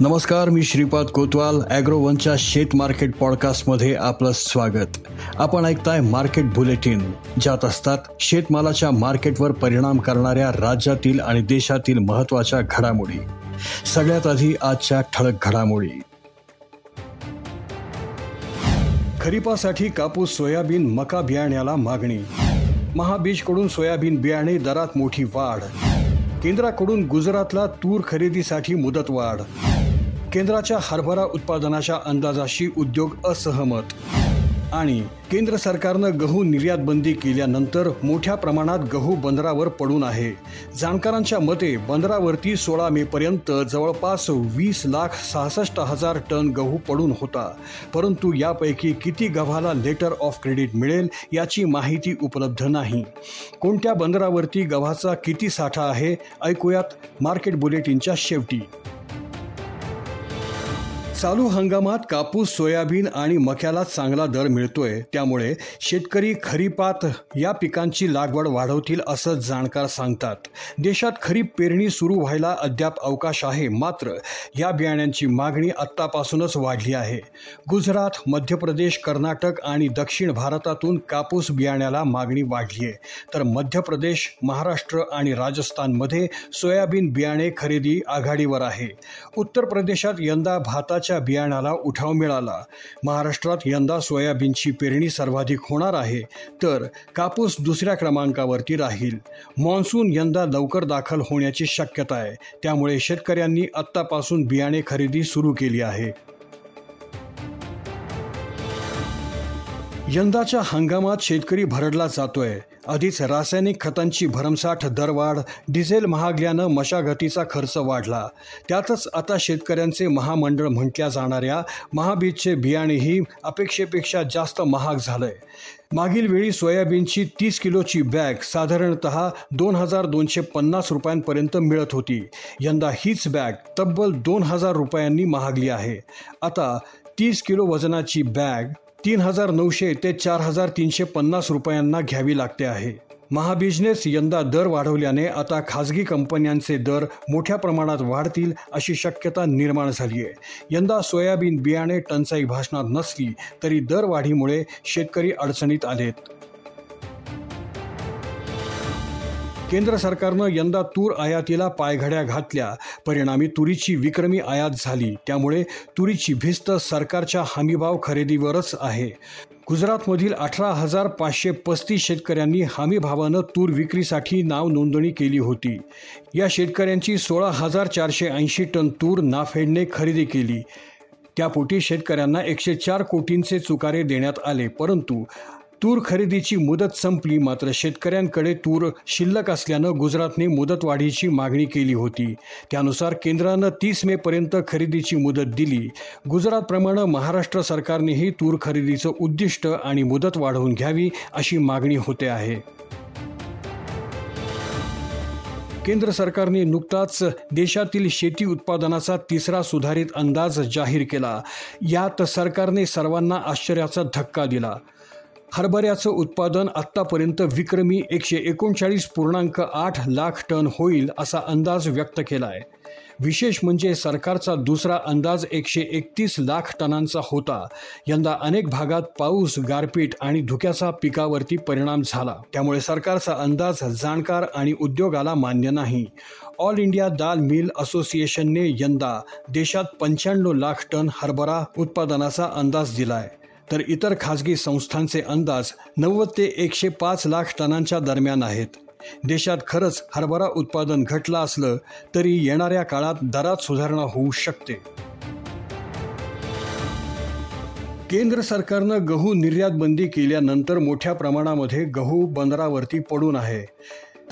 नमस्कार मी श्रीपाद कोतवाल ॲग्रोवनच्या शेत मार्केट पॉडकास्टमध्ये आपलं स्वागत. आपण ऐकताय मार्केट बुलेटिन ज्यात असतात शेतमालाच्या मार्केटवर परिणाम करणाऱ्या राज्यातील आणि देशातील महत्त्वाच्या घडामोडी. सगळ्यात आधी आजच्या ठळक घडामोडी. खरीपासाठी कापूस सोयाबीन मका बियाण्याला मागणी. महाबीजकडून सोयाबीन बियाणे दरात मोठी वाढ. केंद्राकडून गुजरातला तूर खरेदीसाठी मुदतवाढ. केंद्राच्या हरभरा उत्पादनाच्या अंदाजाशी उद्योग असहमत. आणि केंद्र सरकारनं गहू निर्यात बंदी केल्यानंतर मोठ्या प्रमाणात गहू बंदरावर पडून आहे. जाणकारांच्या मते बंदरावरती सोळा मे पर्यंत जवळपास वीस लाख सहासष्ट हजार टन गहू पडून होता. परंतु यापैकी किती गव्हाला लेटर ऑफ क्रेडिट मिळेल याची माहिती उपलब्ध नाही. कोणत्या बंदरावरती गव्हाचा किती साठा आहे ऐकूयात मार्केट बुलेटिनच्या शेवटी. चालू हंगामात कापूस सोयाबीन आणि मक्याला चांगला दर मिळतोय. त्यामुळे शेतकरी खरीपात या पिकांची लागवड वाढवतील असं जाणकार सांगतात. देशात खरीप पेरणी सुरू व्हायला अद्याप अवकाश आहे. मात्र या बियाण्यांची मागणी आत्तापासूनच वाढली आहे. गुजरात मध्य प्रदेश कर्नाटक आणि दक्षिण भारतातून कापूस बियाण्याला मागणी वाढली आहे. तर मध्य प्रदेश महाराष्ट्र आणि राजस्थानमध्ये सोयाबीन बियाणे खरेदी आघाडीवर आहे. उत्तर प्रदेशात यंदा भाताच्या गव्हाच्या बियाणाला उठाव मिळाला. महाराष्ट्रात यंदा सोयाबीनची पेरणी सर्वाधिक होणार आहे तर कापूस दुसऱ्या क्रमांकावरती राहील. मान्सून यंदा लवकर दाखल होण्याची शक्यता आहे त्यामुळे शेतकऱ्यांनी आत्तापासून बियाणे खरेदी सुरू केली आहे. यंदाच्या हंगामात शेतकरी भरडला जातोय. आधीच रासायनिक खतांची भरमसाठ दरवाढ डिझेल महागल्यानं मशागतीचा खर्च वाढला. त्यातच आता शेतकऱ्यांचे महामंडळ म्हटल्या जाणाऱ्या महाबीजचे बियाणेही अपेक्षेपेक्षा जास्त महाग झालंय. मागील वेळी सोयाबीनची तीस किलोची बॅग साधारणत दोन हजार दोनशे पन्नास रुपयांपर्यंत मिळत होती. यंदा हीच बॅग तब्बल दोन हजार रुपयांनी महागली आहे. आता तीस किलो वजनाची बॅग तीन हजार नऊशे ते चार हजार तीनशे पन्नास रुपयांना घ्यावी लागते आहे. महाबिझनेस यंदा दर वाढवल्याने आता खाजगी कंपन्यांचे दर मोठ्या प्रमाणात वाढतील अशी शक्यता निर्माण झाली आहे. यंदा सोयाबीन बियाणे टंचाई भाषणात नसली तरी दरवाढीमुळे शेतकरी अडचणीत आलेत. केंद्र सरकारनं यंदा तूर आयातीला पायघड्या घातल्या. परिणामी तुरीची विक्रमी आयात झाली. त्यामुळे तुरीची भिस्त सरकारच्या हमीभाव खरेदीवरच आहे. गुजरातमधील अठरा हजार पाचशे पस्तीस शेतकऱ्यांनी हमीभावानं तूर विक्रीसाठी नाव नोंदणी केली होती. या शेतकऱ्यांची सोळा हजार चारशे ऐंशी टन तूर नाफेडने खरेदी केली. त्यापोटी शेतकऱ्यांना एकशे चार कोटींचे चुकारे देण्यात आले. परंतु तूर खरेदीची मुदत संपली मात्र शेतकऱ्यांकडे तूर शिल्लक असल्यानं गुजरातने मुदतवाढीची मागणी केली होती. त्यानुसार केंद्रानं तीस मेपर्यंत खरेदीची मुदत दिली. गुजरातप्रमाणे महाराष्ट्र सरकारनेही तूर खरेदीचं उद्दिष्ट आणि मुदत वाढवून घ्यावी अशी मागणी होते आहे. केंद्र सरकारने नुकताच देशातील शेती उत्पादनाचा तिसरा सुधारित अंदाज जाहीर केला. यात सरकारने सर्वांना आश्चर्याचा धक्का दिला. हरभऱ्याचं उत्पादन आत्तापर्यंत विक्रमी एकशे एकोणचाळीस पूर्णांक आठ लाख टन होईल असा अंदाज व्यक्त केला आहे विशेष म्हणजे सरकारचा दुसरा अंदाज एकशे एकतीस लाख टनांचा होता. यंदा अनेक भागात पाऊस गारपीट आणि धुक्याचा पिकावरती परिणाम झाला. त्यामुळे सरकारचा अंदाज जाणकार आणि उद्योगाला मान्य नाही. ऑल इंडिया दाल मिल असोसिएशनने यंदा देशात पंच्याण्णव लाख टन हरभरा उत्पादनाचा अंदाज दिला आहे तर इतर खाजगी संस्थांचे अंदाज नव्वद ते एकशे पाच लाख टनांच्या दरम्यान आहेत. देशात खरंच हरभरा उत्पादन घटलं असलं तरी येणाऱ्या काळात दरात सुधारणा होऊ शकते. केंद्र सरकारनं गहू निर्यात बंदी केल्यानंतर मोठ्या प्रमाणामध्ये गहू बंदरावरती पडून आहे.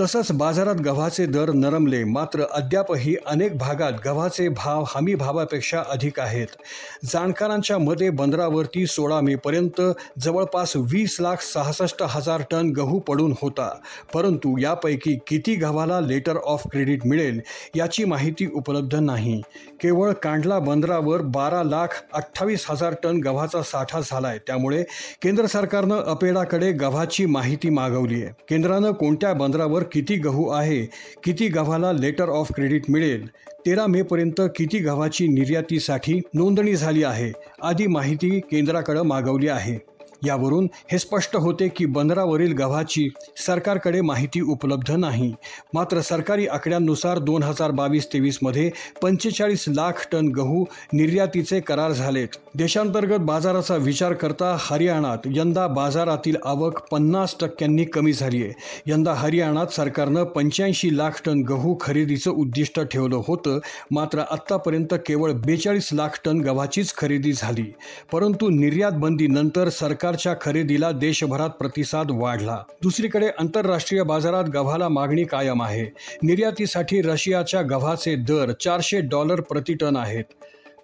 तसंच बाजारात गव्हाचे दर नरमले मात्र अद्यापही अनेक भागात गव्हाचे भाव हमी भावापेक्षा अधिक आहेत. जाणकारांच्या मते बंदरावरती सोळा मेपर्यंत जवळपास वीस लाख सहासष्ट हजार टन गहू पडून होता. परंतु यापैकी किती गव्हाला लेटर ऑफ क्रेडिट मिळेल याची माहिती उपलब्ध नाही. केवळ कांडला बंदरावर बारा लाख अठ्ठावीस हजार टन गव्हाचा साठा झालाय. त्यामुळे केंद्र सरकारनं अपेडाकडे गव्हाची माहिती मागवली आहे केंद्रानं कोणत्या बंदरावर किती गहू आहे किती गव्हाला लेटर ऑफ क्रेडिट मिळेल तेरा मेपर्यंत किती गव्हाची निर्यातीसाठी नोंदणी झाली आहे आदी माहिती केंद्राकडे मागवली आहे. यावरून हे स्पष्ट होते की बंदरावरील गव्हाची सरकारकडे माहिती उपलब्ध नाही. मात्र सरकारी आकड्यांनुसार दोन हजार बावीस तेवीसमध्ये पंचेचाळीस लाख टन गहू निर्यातीचे करार झालेत. देशांतर्गत बाजाराचा विचार करता हरियाणात यंदा बाजारातील आवक पन्नास टक्क्यांनी कमी झाली आहे. यंदा हरियाणात सरकारनं पंच्याऐंशी लाख टन गहू खरेदीचं उद्दिष्ट ठेवलं होतं मात्र आत्तापर्यंत केवळ बेचाळीस लाख टन गव्हाचीच खरेदी झाली. परंतु निर्यात बंदीनंतर सरकार सरकारच्या खरेदीला देशभरात प्रतिसाद वाढला. दुसरीकडे आंतरराष्ट्रीय बाजारात गव्हाला मागणी कायम आहे. निर्यातीसाठी रशियाच्या गव्हाचे दर चारशे डॉलर प्रति टन आहेत.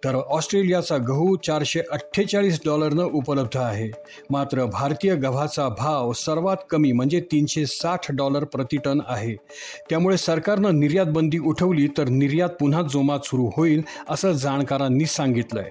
तर ऑस्ट्रेलियाचा गहू चारशे अठ्ठेचाळीस डॉलरनं उपलब्ध आहे. मात्र भारतीय गव्हाचा भाव सर्वात कमी म्हणजे तीनशे साठ डॉलर प्रति टन आहे. त्यामुळे सरकारनं निर्यात बंदी उठवली तर निर्यात पुन्हा जोमात सुरू होईल असं जाणकारांनी सांगितलंय.